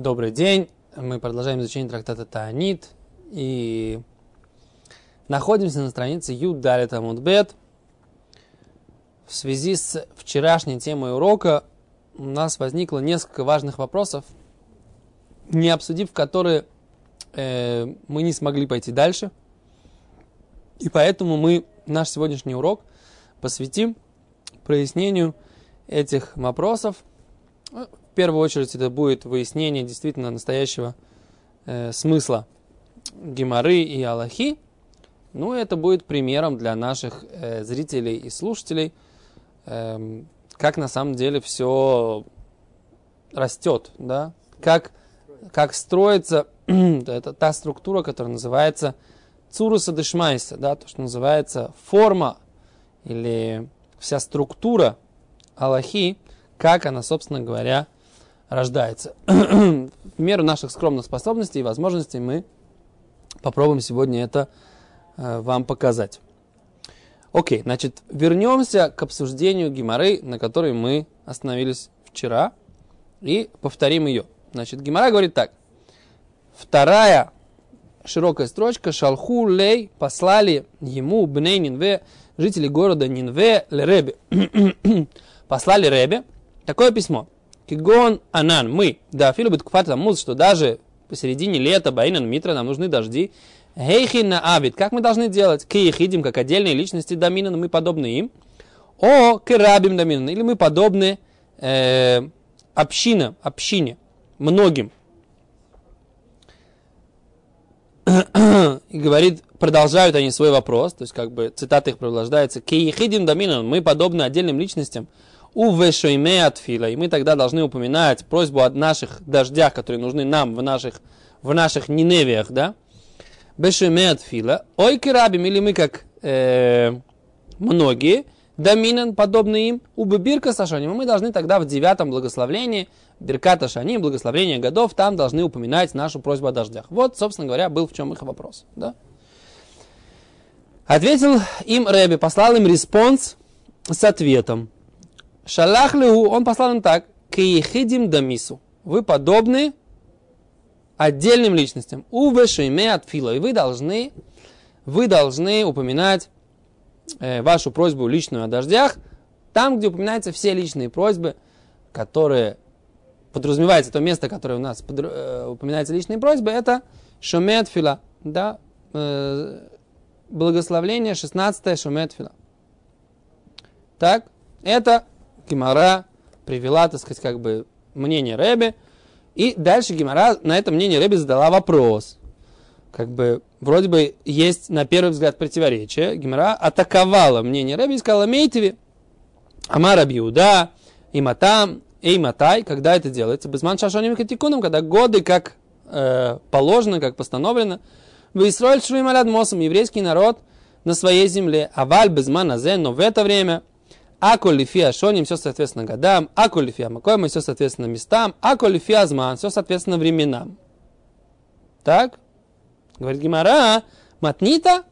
Добрый день. Мы продолжаем изучение трактата Таанит и находимся на странице Юд Далит Амудбет. В связи с вчерашней темой урока у нас возникло несколько важных вопросов, не обсудив которые э, мы не смогли пойти дальше. И поэтому мы наш сегодняшний урок посвятим прояснению этих вопросов – первую очередь это будет выяснение действительно настоящего э, смысла геморы и Аллахи. Ну, это будет примером для наших э, зрителей и слушателей, э, как на самом деле все растет, да, как, как строится это та структура, которая называется цуруса дешмайса, да, то, что называется форма или вся структура Аллахи, как она, собственно говоря, рождается. В меру наших скромных способностей и возможностей мы попробуем сегодня это э, вам показать. Окей, значит, вернемся к обсуждению геморы, на которой мы остановились вчера, и повторим ее. Значит, гемора говорит так. Вторая широкая строчка. Шалху лей послали ему бней Нинве, жители города Нинве, леребе. послали Ребе такое письмо. Кигон Анан, мы, да, филу биткуфат муз, что даже посередине лета, Баинан Митра, нам нужны дожди. Хейхин на Авид, как мы должны делать? Киехидим, как отдельные личности Даминан, мы подобны им. О, керабим Даминан, или мы подобны э, община, общине, многим. И говорит, продолжают они свой вопрос, то есть как бы цитата их продолжается. Киехидим Даминан, мы подобны отдельным личностям у вешойме отфила. И мы тогда должны упоминать просьбу о наших дождях, которые нужны нам в наших, в наших Ниневиях, да? Бешойме отфила. Ой, керабим, или мы как э, многие, доминан, подобный им, у бирка сашаним. Мы должны тогда в девятом благословлении, ברכת השנים, благословение годов, там должны упоминать нашу просьбу о дождях. Вот, собственно говоря, был в чем их вопрос. Да? Ответил им Рэби, послал им респонс с ответом. שלח להו, он послал им так, כיחידים דמיתו. Вы подобны отдельным личностям. ובשומע תפילה. И вы должны, вы должны упоминать э, вашу просьбу личную о дождях, там, где упоминаются все личные просьбы, которые подразумевается то место, которое у нас под, э, упоминается личные просьбы, это шумет фила, да, э, благословление 16 шумет фила. Так, это Гимара привела, так сказать, как бы мнение Рэбе. И дальше Гимара на это мнение Рэбе задала вопрос. Как бы вроде бы есть на первый взгляд противоречие. Гимара атаковала мнение Рэбе и сказала, Мейтеви, Амара Бьюда, Иматам, Эйматай, когда это делается? Безман Шашоним Катикуном, когда годы как э, положено, как постановлено. В Исраиль Шуим Мосом, еврейский народ на своей земле. Аваль Безман Азе, но в это время Аколифия шоним, все соответственно годам, аколифия макоем, все соответственно местам, аколифия азман, все соответственно временам. Так? Говорит Гимара, матнита,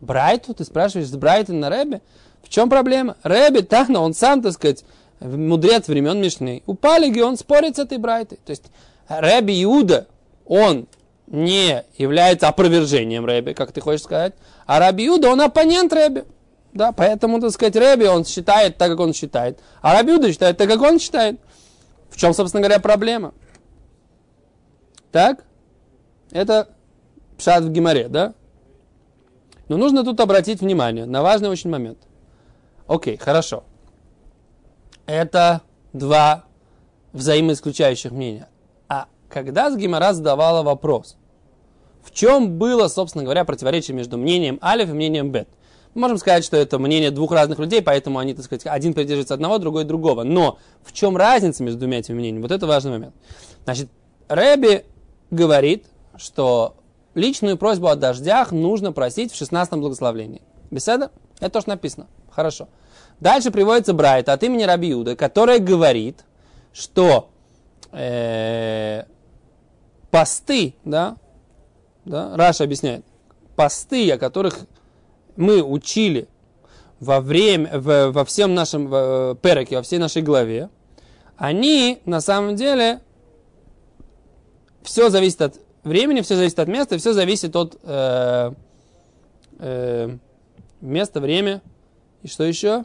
Брайту, ты спрашиваешь, с Брайтон на Рэбе? В чем проблема? Рэбе, Тахна, он сам, так сказать, мудрец времен Мишны. У Палиги он спорит с этой Брайтой. То есть Рэбе Иуда, он не является опровержением Рэбе, как ты хочешь сказать, а Раби Иуда, он оппонент Рэбе. Да, поэтому, так сказать, Рэби, он считает так, как он считает. А Рабиуда считает так, как он считает. В чем, собственно говоря, проблема? Так? Это пшат в геморе, да? Но нужно тут обратить внимание на важный очень момент. Окей, хорошо. Это два взаимоисключающих мнения. А когда с Гемора задавала вопрос, в чем было, собственно говоря, противоречие между мнением Алиф и мнением Бет – можем сказать, что это мнение двух разных людей, поэтому они, так сказать, один придерживается одного, другой другого. Но в чем разница между двумя этими мнениями? Вот это важный момент. Значит, Рэби говорит, что личную просьбу о дождях нужно просить в 16 благословлении. Беседа? Это то, что написано. Хорошо. Дальше приводится Брайт от имени Раби Юда, которая говорит, что э, посты, да, да, Раша объясняет, посты, о которых мы учили во время, в, во всем нашем в, переке, во всей нашей главе, они на самом деле все зависит от времени, все зависит от места, все зависит от э, э, места, время и что еще?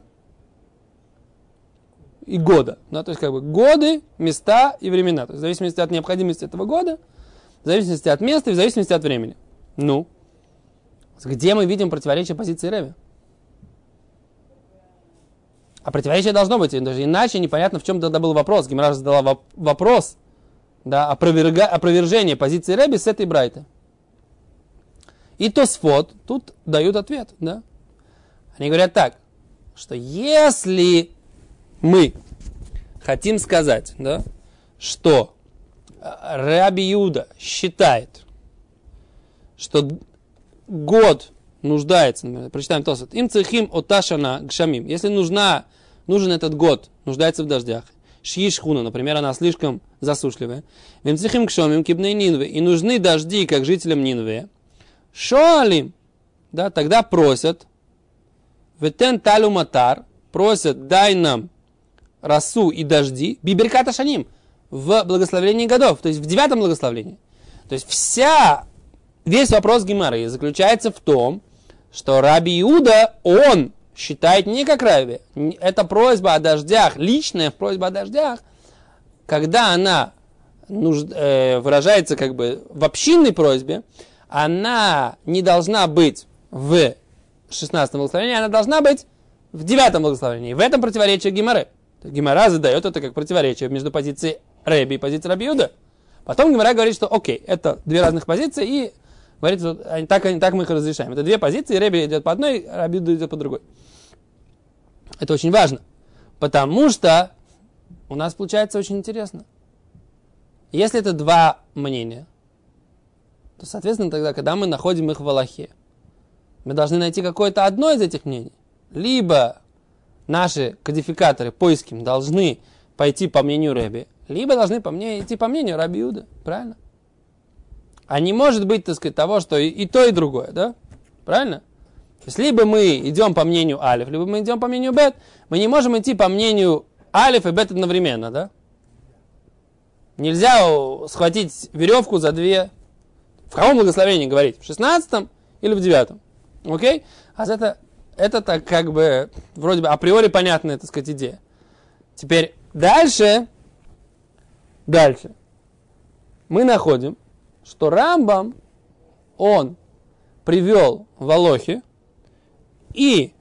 И года. Да, то есть как бы годы, места и времена. То есть в зависимости от необходимости этого года, в зависимости от места и в зависимости от времени. Ну, где мы видим противоречие позиции Рэви? А противоречие должно быть, даже иначе непонятно, в чем тогда был вопрос. Гимара задала вопрос, да, опроверга, опровержение позиции Рэби с этой Брайты. И Тосфот тут дают ответ, да. Они говорят так, что если мы хотим сказать, да, что Раби Юда считает, что год нуждается, например, прочитаем Тосфот, им цехим оташана гшамим, если нужна, нужен этот год, нуждается в дождях, шьишхуна, например, она слишком засушливая, им цехим кшомим кибней Нинве, и нужны дожди, как жителям Нинве, шоалим, да, тогда просят, ветен талю матар, просят, дай нам росу и дожди, биберката шаним, в благословении годов, то есть в девятом благословении. То есть вся, весь вопрос Гимары заключается в том, что Раби Иуда, он считает не как Раби. Это просьба о дождях, личная просьба о дождях, когда она нужд, э, выражается как бы в общинной просьбе, она не должна быть в 16 благословении, она должна быть в 9 благословении. В этом противоречие Гимары. Гимара задает это как противоречие между позицией Рэби и позицией Раби Юда. Потом Гимара говорит, что окей, это две разных позиции, и говорит, что так, так мы их разрешаем. Это две позиции, Рэби идет по одной, Раби идет по другой. Это очень важно, потому что у нас получается очень интересно. Если это два мнения, то, соответственно, тогда, когда мы находим их в Аллахе, мы должны найти какое-то одно из этих мнений. Либо наши кодификаторы поиски должны пойти по мнению Рэби, либо должны по мне, идти по мнению Раби Юда. Правильно? А не может быть, так сказать, того, что и, и то, и другое, да? Правильно? То есть, либо мы идем по мнению Алиф, либо мы идем по мнению Бет, мы не можем идти по мнению Алиф и Бет одновременно, да? Нельзя схватить веревку за две. В каком благословении говорить? В шестнадцатом или в девятом? Окей? А это, это так как бы вроде бы априори понятная, так сказать, идея. Теперь дальше, дальше мы находим, что Рамбам, он привел в Алохе и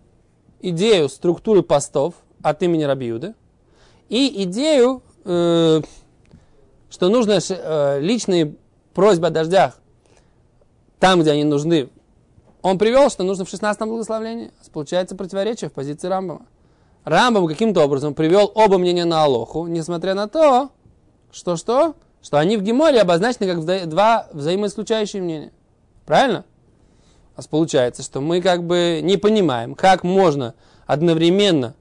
идею структуры постов от имени Рабиуды, и идею, э, что нужно э, личные просьбы о дождях там, где они нужны. Он привел, что нужно в 16-м благословлении. Получается противоречие в позиции Рамбама. Рамбам каким-то образом привел оба мнения на Алоху, несмотря на то, что что? Что они в Геморе обозначены как два взаимоисключающие мнения. Правильно? А получается, что мы как бы не понимаем, как можно одновременно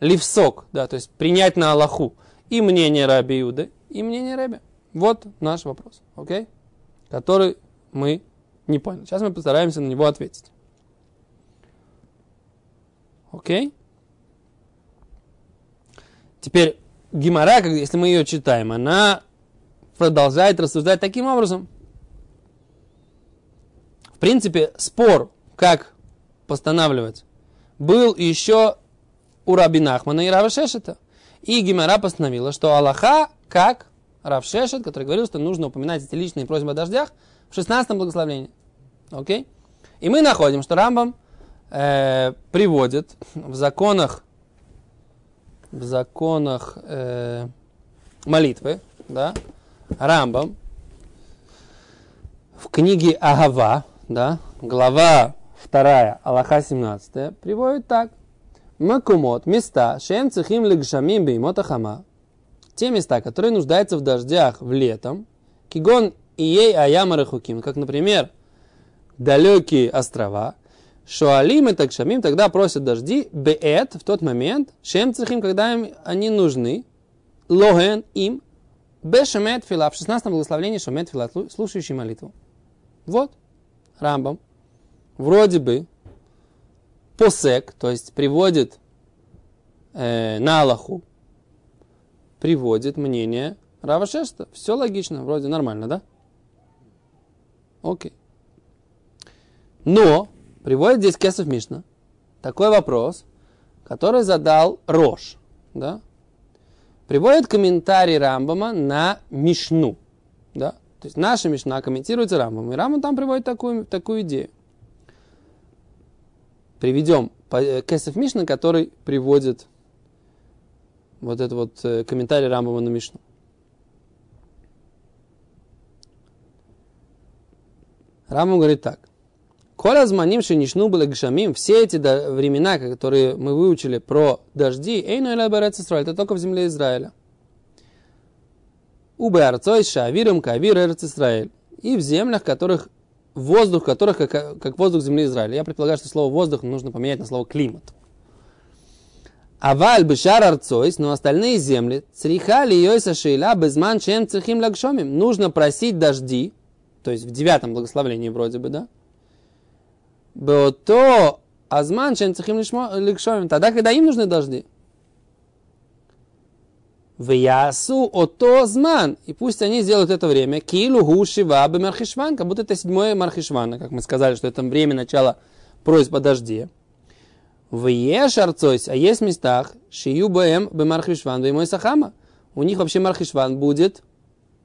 ливсок, да, то есть принять на Аллаху и мнение Раби Иуды, и мнение Раби. Вот наш вопрос, окей? Который мы не поняли. Сейчас мы постараемся на него ответить. Окей? Теперь Гимара, если мы ее читаем, она продолжает рассуждать таким образом. В принципе, спор, как постанавливать, был еще у Раби Нахмана и Рава Шешета. И Гимара постановила, что Аллаха, как Рав Шешет, который говорил, что нужно упоминать эти личные просьбы о дождях, в 16 благословении. Окей? И мы находим, что Рамбам э, приводит в законах в законах э, молитвы, да, Рамбам, в книге Агава, да, глава 2, Аллаха 17, приводит так. Макумот, места, шем цехим легшамим беймота хама, те места, которые нуждаются в дождях в летом, кигон и ей аямарахуким, как, например, далекие острова, Шуалим и такшамим тогда просят дожди, беэт, в тот момент, шем цехим, когда им они нужны, логен им, бешемет фила, в 16 благословении шемет фила, слушающий молитву. Вот, Рамбам, вроде бы, посек, то есть приводит э, на Аллаху, приводит мнение Рава Шешта. Все логично, вроде нормально, да? Окей. Но приводит здесь Кесов Мишна такой вопрос, который задал Рош. Да? Приводит комментарий Рамбама на Мишну. Да? То есть наша Мишна комментируется Рамбом. И Рамбам там приводит такую, такую идею. Приведем э, Кесов Мишна, который приводит вот этот вот э, комментарий Рамбама на Мишну. Рамбам говорит так. Коля зманим шинишну были гшамим, все эти времена, которые мы выучили про дожди, эйну Израиль, это только в земле Израиля. Убе арцой шавиром кавир Израиль. И в землях, которых воздух которых как, как воздух земли Израиля. Я предполагаю, что слово воздух нужно поменять на слово климат. Аваль бешар арцойс, но остальные земли, црихали йойса шейла безман чем црихим лагшомим. Нужно просить дожди, то есть в девятом благословении вроде бы, да? Бото азман чем црихим лагшомим. Тогда, когда им нужны дожди. В ясу ото зман. И пусть они сделают это время. Килу гу шива мархишван. Как будто это седьмое мархишвана. Как мы сказали, что это время начала просьбы о дожде. В ешарцойс. А есть в местах. Шию бэм бемархишван мой сахама. У них вообще мархишван будет.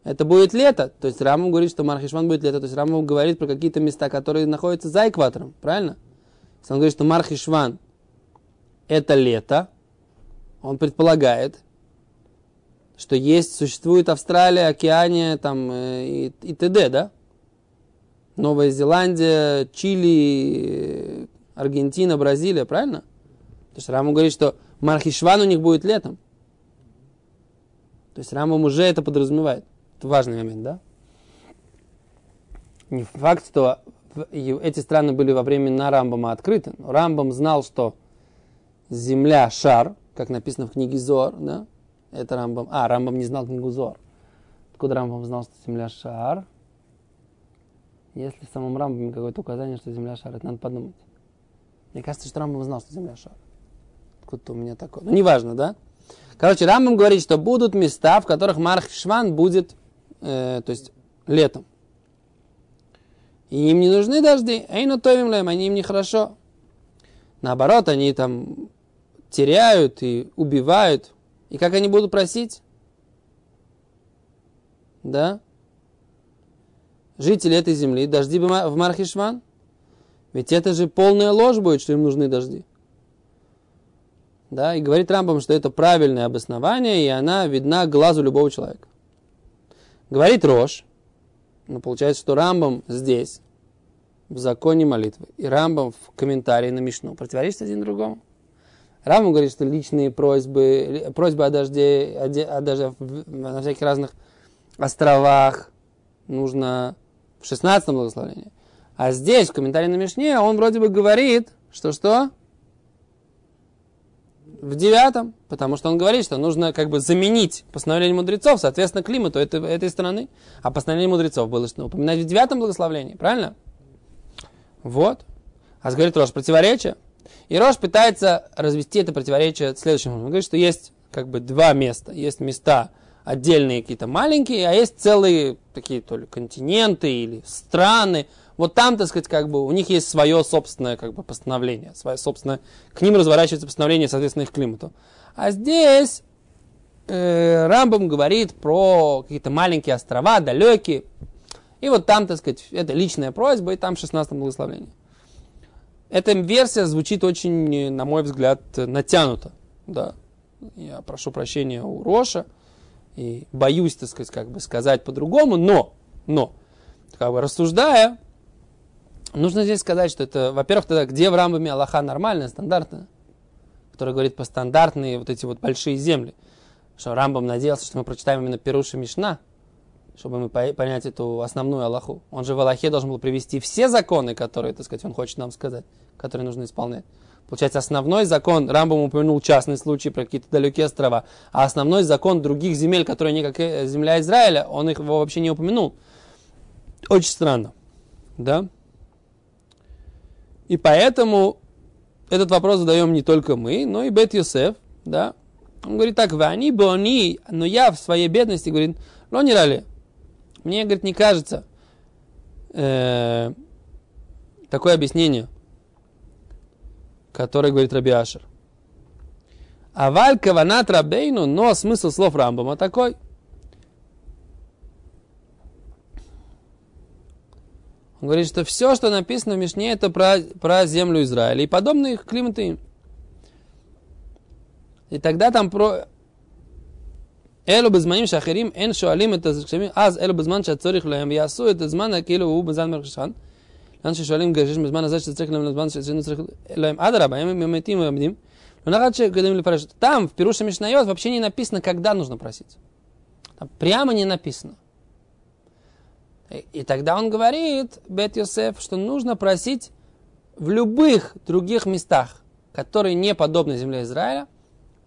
Это будет лето. То есть Рамам говорит, что мархишван будет лето. То есть Рамам говорит про какие-то места, которые находятся за экватором. Правильно? Если он говорит, что мархишван это лето, он предполагает, что есть, существует Австралия, Океания там, э, и, и т.д., да? Новая Зеландия, Чили, Аргентина, Бразилия, правильно? То есть Раму говорит, что Мархишван у них будет летом. То есть Рамам уже это подразумевает. Важный момент, да? Не факт, что эти страны были во времена Рамбама открыты. Но Рамбам знал, что Земля – шар, как написано в книге Зор, да? Это Рамбам. А, Рамбам не знал книгу Зор. Откуда Рамбам знал, что Земля шар? Если в самом Рамбаме какое-то указание, что Земля шар, это надо подумать. Мне кажется, что Рамбам знал, что Земля шар. Откуда-то у меня такое. Ну, неважно, да? Короче, Рамбам говорит, что будут места, в которых Марх Шван будет, э, то есть летом. И им не нужны дожди, эй, ну то им они им нехорошо. Наоборот, они там теряют и убивают и как они будут просить? Да? Жители этой земли, дожди в Мархишван? Ведь это же полная ложь будет, что им нужны дожди. Да, и говорит Рамбам, что это правильное обоснование, и она видна глазу любого человека. Говорит Рош, но получается, что Рамбам здесь, в законе молитвы, и Рамбам в комментарии на Мишну противоречат один другому. Раму говорит, что личные просьбы, просьбы о дожде, о, о дожде на всяких разных островах нужно в 16 благословении. А здесь, в комментарии на Мишне, он вроде бы говорит, что что? В девятом, потому что он говорит, что нужно как бы заменить постановление мудрецов, соответственно, климату этой, этой страны. А постановление мудрецов было что упоминать в девятом благословении, правильно? Вот. А говорит Рош, противоречие. И Рош пытается развести это противоречие следующим образом. Он говорит, что есть как бы два места. Есть места отдельные какие-то маленькие, а есть целые такие то ли континенты или страны. Вот там, так сказать, как бы у них есть свое собственное как бы постановление, свое собственное, к ним разворачивается постановление, соответственно, их климату. А здесь э, Рамбам говорит про какие-то маленькие острова, далекие. И вот там, так сказать, это личная просьба, и там 16 благословение. Эта версия звучит очень, на мой взгляд, натянуто. Да. Я прошу прощения у Роша и боюсь, так сказать, как бы сказать по-другому, но, но, как бы рассуждая, нужно здесь сказать, что это, во-первых, тогда где в Рамбаме Аллаха нормальная, стандартная, которая говорит по стандартные вот эти вот большие земли, что Рамбам надеялся, что мы прочитаем именно Перуша Мишна, чтобы мы понять эту основную Аллаху. Он же в Аллахе должен был привести все законы, которые, так сказать, он хочет нам сказать, которые нужно исполнять. Получается, основной закон, Рамбам упомянул частный случай про какие-то далекие острова, а основной закон других земель, которые не как э, земля Израиля, он их вообще не упомянул. Очень странно. Да? И поэтому этот вопрос задаем не только мы, но и Бет Йосеф, да. Он говорит так, они бы они, но я в своей бедности, говорит, но не рали, мне, говорит, не кажется, э, такое объяснение, которое говорит Раби Ашер. Аваль каванат рабейну, но смысл слов Рамбама такой. Он говорит, что все, что написано в Мишне, это про, про землю Израиля и подобные климаты им. И тогда там про... אלו בזמנים שאחרים אין שואלים את השכמים, אז אלו בזמן שהצורך להם, ויעשו את הזמן כאילו הוא בזמן מרחשן. לאן ששואלים גשש בזמן הזה שצריך להם לזמן שצריך להם, אדרבה, הם מתים ועומדים. Но нагадше, когда им что там, в Пируше Мишнайот, вообще не написано, когда нужно просить. Там прямо не написано. И, тогда он говорит, Бет Йосеф, что нужно просить в любых других местах, которые не подобны земле Израиля,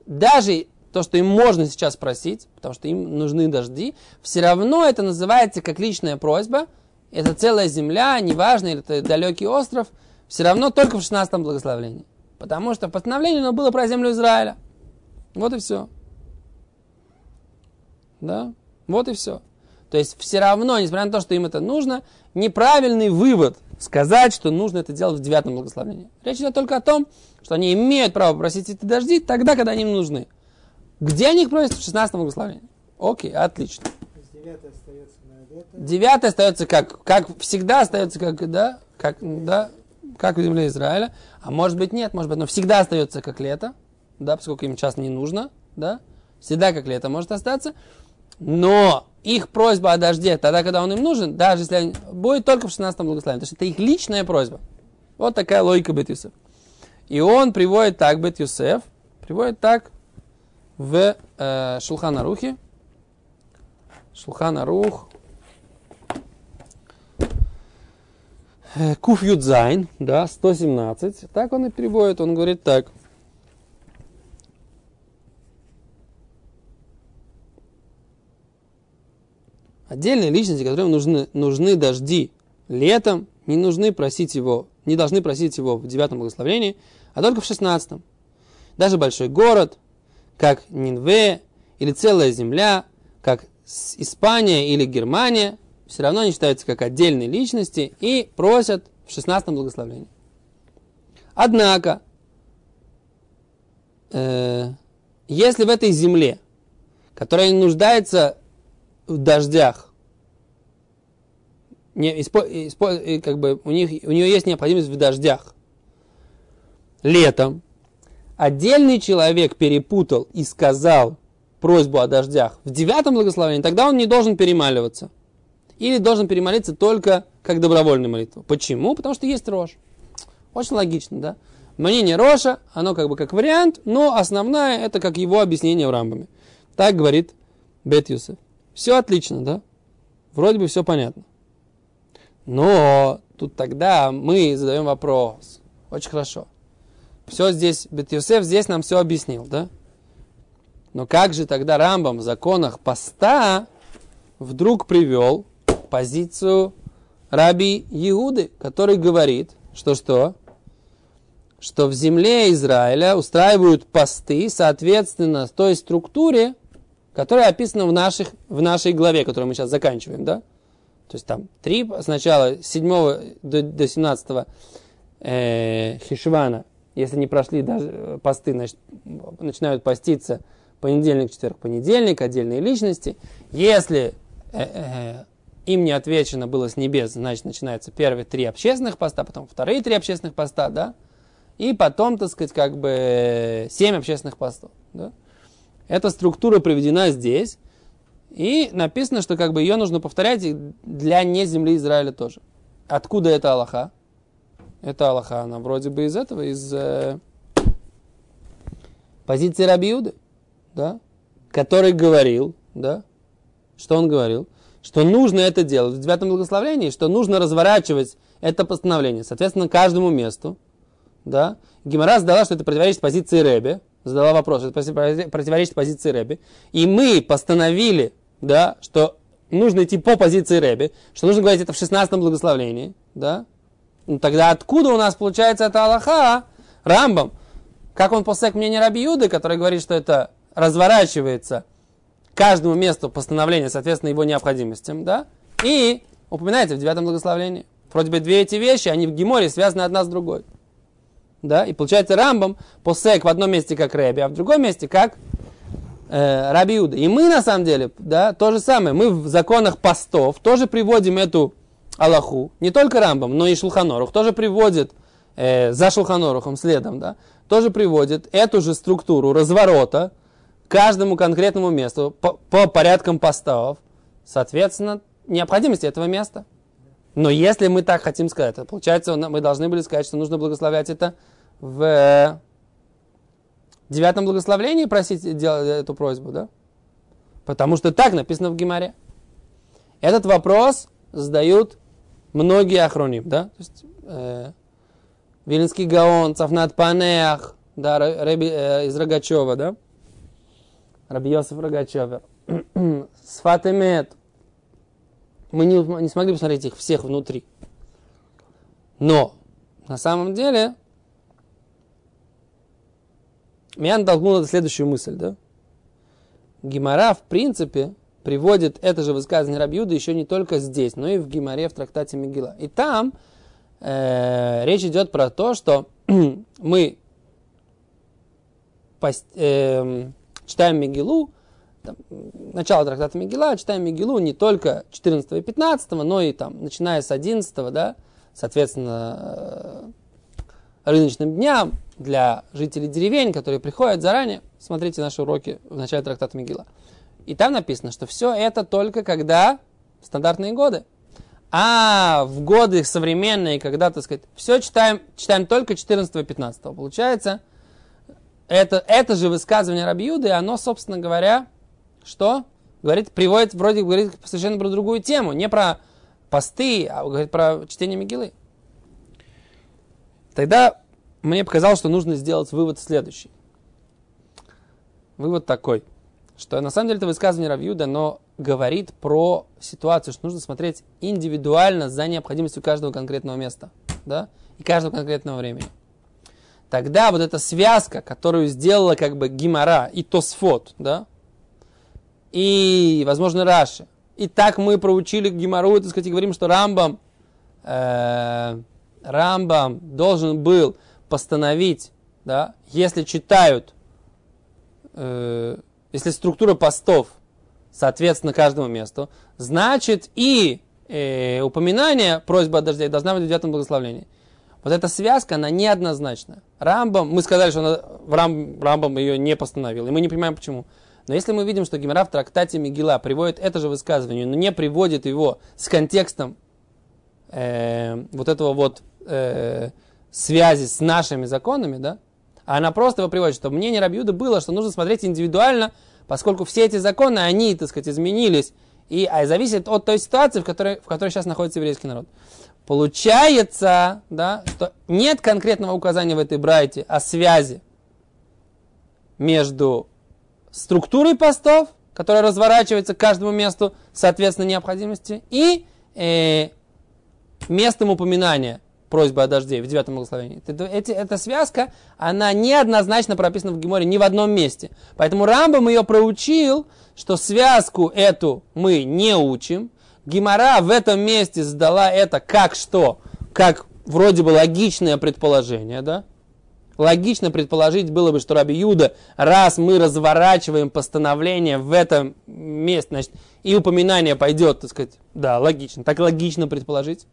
даже то, что им можно сейчас просить, потому что им нужны дожди, все равно это называется как личная просьба. Это целая земля, неважно, или это далекий остров, все равно только в 16 благословении. Потому что постановление оно было про землю Израиля. Вот и все. Да? Вот и все. То есть все равно, несмотря на то, что им это нужно, неправильный вывод сказать, что нужно это делать в девятом благословении. Речь идет только о том, что они имеют право просить эти дожди тогда, когда они им нужны. Где они их просят? В 16 благословении. Окей, отлично. Девятое остается как, как всегда остается как, да, как, да, как в земле Израиля. А может быть нет, может быть, но всегда остается как лето, да, поскольку им сейчас не нужно, да, всегда как лето может остаться. Но их просьба о дожде, тогда, когда он им нужен, даже если они, будет только в 16 благословении. То есть это их личная просьба. Вот такая логика Бет Юсеф. И он приводит так Бет Юсеф, приводит так в э, Шулхана Рухе. Шулхана Рух. Э, Куф Юдзайн, да, 117. Так он и переводит. Он говорит так. Отдельные личности, которым нужны, нужны дожди летом, не нужны просить его, не должны просить его в девятом благословении, а только в шестнадцатом. Даже большой город, как Нинве или целая земля, как Испания или Германия, все равно они считаются как отдельные личности и просят в шестнадцатом благословении. Однако, э, если в этой земле, которая нуждается в дождях, не, испо, испо, как бы у, них, у нее есть необходимость в дождях, летом, отдельный человек перепутал и сказал просьбу о дождях в девятом благословении, тогда он не должен перемаливаться. Или должен перемолиться только как добровольную молитву. Почему? Потому что есть рожь. Очень логично, да? Мнение Роша, оно как бы как вариант, но основное это как его объяснение в Рамбаме. Так говорит Бет Юсеф. Все отлично, да? Вроде бы все понятно. Но тут тогда мы задаем вопрос. Очень хорошо. Все здесь, Бет Юсеф здесь нам все объяснил, да? Но как же тогда Рамбам в законах поста вдруг привел позицию Раби Иуды, который говорит, что что? Что в земле Израиля устраивают посты, соответственно, той структуре, которая описана в, наших, в нашей главе, которую мы сейчас заканчиваем, да? То есть там три, сначала с 7 до, до 17 э, Хишвана, если не прошли даже э, посты, значит, начинают поститься понедельник, четверг, понедельник, отдельные личности. Если э, э, им не отвечено было с небес, значит, начинаются первые три общественных поста, потом вторые три общественных поста, да, и потом, так сказать, как бы семь общественных постов, да. Эта структура приведена здесь, и написано, что как бы ее нужно повторять для не земли Израиля тоже. Откуда это Аллаха? Это Аллаха, она вроде бы из этого, из э, позиции Рабиуды, да, который говорил, да, что он говорил? Что нужно это делать в девятом благословении, что нужно разворачивать это постановление, соответственно, каждому месту, да. Гимара задала, что это противоречит позиции Рэбе, задала вопрос, это противоречит позиции Рэбе, и мы постановили да, что нужно идти по позиции Рэби, что нужно говорить это в 16 благословении, да, ну, тогда откуда у нас получается это Аллаха, Рамбам, как он посек мнение Раби Юды, который говорит, что это разворачивается каждому месту постановления, соответственно, его необходимостям, да, и упоминается в девятом благословении. Вроде бы две эти вещи, они в Геморе связаны одна с другой. Да? И получается Рамбам посек в одном месте как Рэби, а в другом месте как э, Раби Иуда. И мы на самом деле, да, то же самое. Мы в законах постов тоже приводим эту Аллаху. Не только Рамбам, но и Шулханорух тоже приводит э, за Шулханорухом следом, да, тоже приводит эту же структуру разворота каждому конкретному месту по, по порядкам постов. Соответственно, необходимости этого места. Но если мы так хотим сказать, то получается, мы должны были сказать, что нужно благословлять это в девятом благословлении, просить делать эту просьбу, да? Потому что так написано в Гимаре. Этот вопрос задают многие охроним, да? То есть, э, Вильнский Гаон, Цафнат Панеах, да, Раби, э, из Рогачева, да? Раби Йосиф Рогачевер. Сфатемет, мы не, не смогли посмотреть их всех внутри. Но на самом деле меня натолкнула следующую мысль, да? Гимара, в принципе, приводит это же высказывание Рабиуда еще не только здесь, но и в Гимаре в трактате Мигила. И там э, речь идет про то, что мы пост, э, читаем Мигилу, там, начало трактата Мигела, читаем Мигелу не только 14 и 15, но и там, начиная с 11, да, соответственно, э, рыночным дням для жителей деревень, которые приходят заранее. Смотрите наши уроки в начале трактата Мигела. И там написано, что все это только когда стандартные годы. А в годы современные, когда, так сказать, все читаем, читаем только 14 и 15. Получается, это, это же высказывание Рабиуды, оно, собственно говоря, что? Говорит, приводит, вроде говорит совершенно про другую тему, не про посты, а говорит про чтение Мигилы. Тогда мне показалось, что нужно сделать вывод следующий. Вывод такой, что на самом деле это высказывание Равьюда, но говорит про ситуацию, что нужно смотреть индивидуально за необходимостью каждого конкретного места, да, и каждого конкретного времени. Тогда вот эта связка, которую сделала как бы Гимара и Тосфот, да, и, возможно, Раши. И так мы проучили Гимару, так сказать, и говорим, что Рамбам, э, Рамбам должен был постановить, да, если читают, э, если структура постов соответственно каждому месту, значит и э, упоминание просьбы о дожде должна быть в девятом благословении. Вот эта связка, она неоднозначна. Рамбам, мы сказали, что она, Рам, Рамбам ее не постановил, и мы не понимаем почему. Но если мы видим, что Гимара в трактате Мигила приводит это же высказывание, но не приводит его с контекстом э, вот этого вот э, связи с нашими законами, да, а она просто его приводит, что мнение Рабиуда было, что нужно смотреть индивидуально, поскольку все эти законы, они, так сказать, изменились, и а, зависит от той ситуации, в которой, в которой сейчас находится еврейский народ. Получается, да, что нет конкретного указания в этой брайте о связи между структурой постов, которая разворачивается к каждому месту, соответственно, необходимости, и э, местом упоминания просьбы о дожде в девятом благословении. Это, эти, эта связка, она неоднозначно прописана в Геморе ни в одном месте. Поэтому Рамбам ее проучил, что связку эту мы не учим. Гемора в этом месте сдала это как что? Как вроде бы логичное предположение, да? Логично предположить было бы, что Раби Юда, раз мы разворачиваем постановление в этом месте, значит, и упоминание пойдет, так сказать, да, логично, так логично предположить.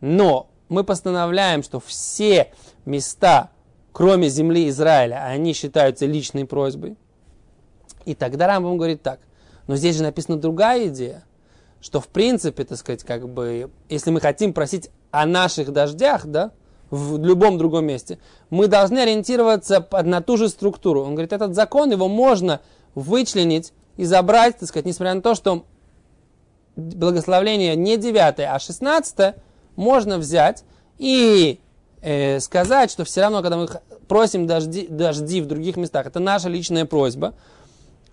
Но мы постановляем, что все места, кроме земли Израиля, они считаются личной просьбой. И тогда Рамбам говорит так. Но здесь же написана другая идея, что в принципе, так сказать, как бы, если мы хотим просить о наших дождях, да, в любом другом месте, мы должны ориентироваться на ту же структуру. Он говорит, этот закон, его можно вычленить и забрать, так сказать, несмотря на то, что благословление не 9, а 16, можно взять и э, сказать, что все равно, когда мы просим дожди, дожди в других местах, это наша личная просьба,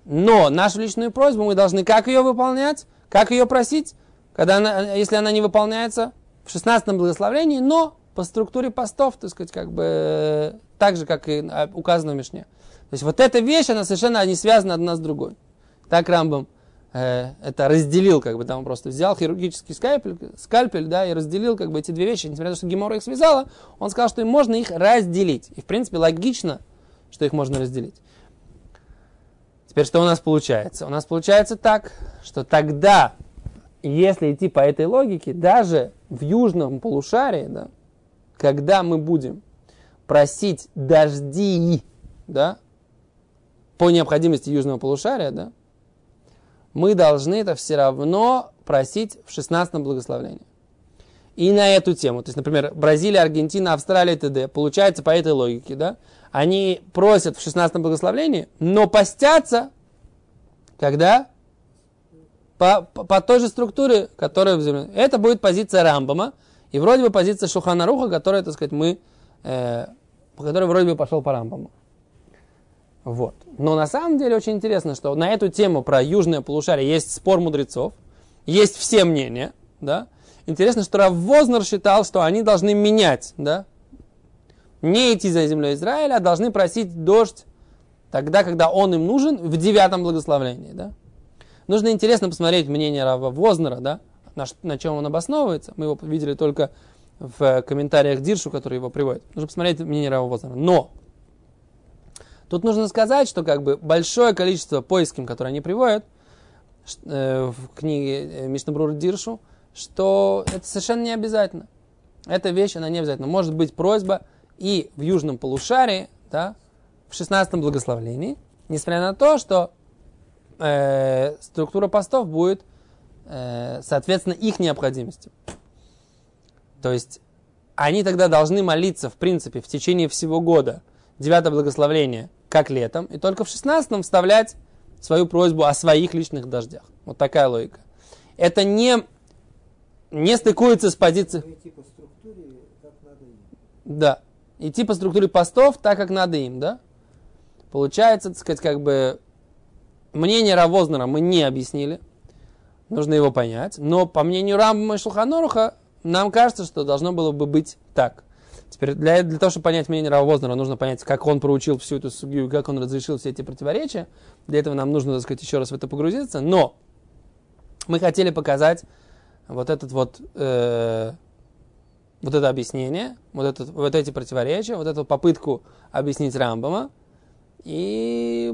но нашу личную просьбу мы должны как ее выполнять, как ее просить, когда она, если она не выполняется в 16 благословении, но по структуре постов, так сказать, как бы так же, как и указано в Мишне. То есть вот эта вещь, она совершенно не связана одна с другой. Так Рамбам э, это разделил, как бы там просто взял хирургический скальпель, скальпель, да, и разделил как бы эти две вещи, несмотря на то, что Гемора их связала, он сказал, что им можно их разделить. И в принципе логично, что их можно разделить. Теперь что у нас получается? У нас получается так, что тогда, если идти по этой логике, даже в южном полушарии, да, когда мы будем просить дожди, да, по необходимости южного полушария, да, мы должны это все равно просить в 16-м благословении. И на эту тему, то есть, например, Бразилия, Аргентина, Австралия, т.д., получается по этой логике, да, они просят в 16-м благословении, но постятся, когда? По, по, по той же структуре, которая в земле. Это будет позиция Рамбама, и вроде бы позиция Шухана Руха, которая, так сказать, мы, э, по которой вроде бы пошел по Рамбаму. Вот. Но на самом деле очень интересно, что на эту тему про южное полушарие есть спор мудрецов, есть все мнения, да. Интересно, что Рав Вознер считал, что они должны менять, да, не идти за землей Израиля, а должны просить дождь тогда, когда он им нужен, в девятом благословении. Да? Нужно интересно посмотреть мнение Рава Вознера, да? На, на чем он обосновывается. Мы его видели только в комментариях Диршу, который его приводит. Нужно посмотреть мнение Рава Вознера. Но тут нужно сказать, что как бы большое количество поисков, которые они приводят э, в книге э, Мишнабрур Диршу, что это совершенно не обязательно. Эта вещь, она не обязательно. Может быть просьба и в южном полушарии, да, в 16 благословлении, несмотря на то, что э, структура постов будет э, соответственно их необходимости. То есть они тогда должны молиться, в принципе, в течение всего года, девятое благословление, как летом, и только в 16 вставлять свою просьбу о своих личных дождях. Вот такая логика. Это не, не стыкуется с позицией... Да идти по структуре постов так, как надо им, да? Получается, так сказать, как бы мнение Равознера мы не объяснили, нужно его понять, но по мнению Рамбама и Шулханоруха нам кажется, что должно было бы быть так. Теперь для, для того, чтобы понять мнение Равознера, нужно понять, как он проучил всю эту судью, как он разрешил все эти противоречия. Для этого нам нужно, так сказать, еще раз в это погрузиться. Но мы хотели показать вот этот вот э, вот это объяснение, вот, этот, вот эти противоречия, вот эту попытку объяснить Рамбама. И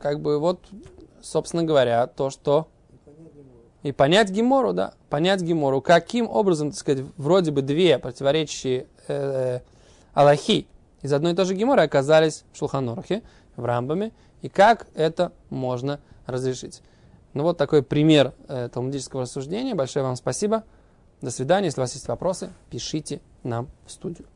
как бы вот, собственно говоря, то, что... И понять Гемору, да, понять Гемору, каким образом, так сказать, вроде бы две противоречащие э, Аллахи из одной и той же Геморы оказались в Шулханорхе, в Рамбаме, и как это можно разрешить. Ну вот такой пример э, талмудического рассуждения. Большое вам спасибо. До свидания. Если у вас есть вопросы, пишите нам в студию.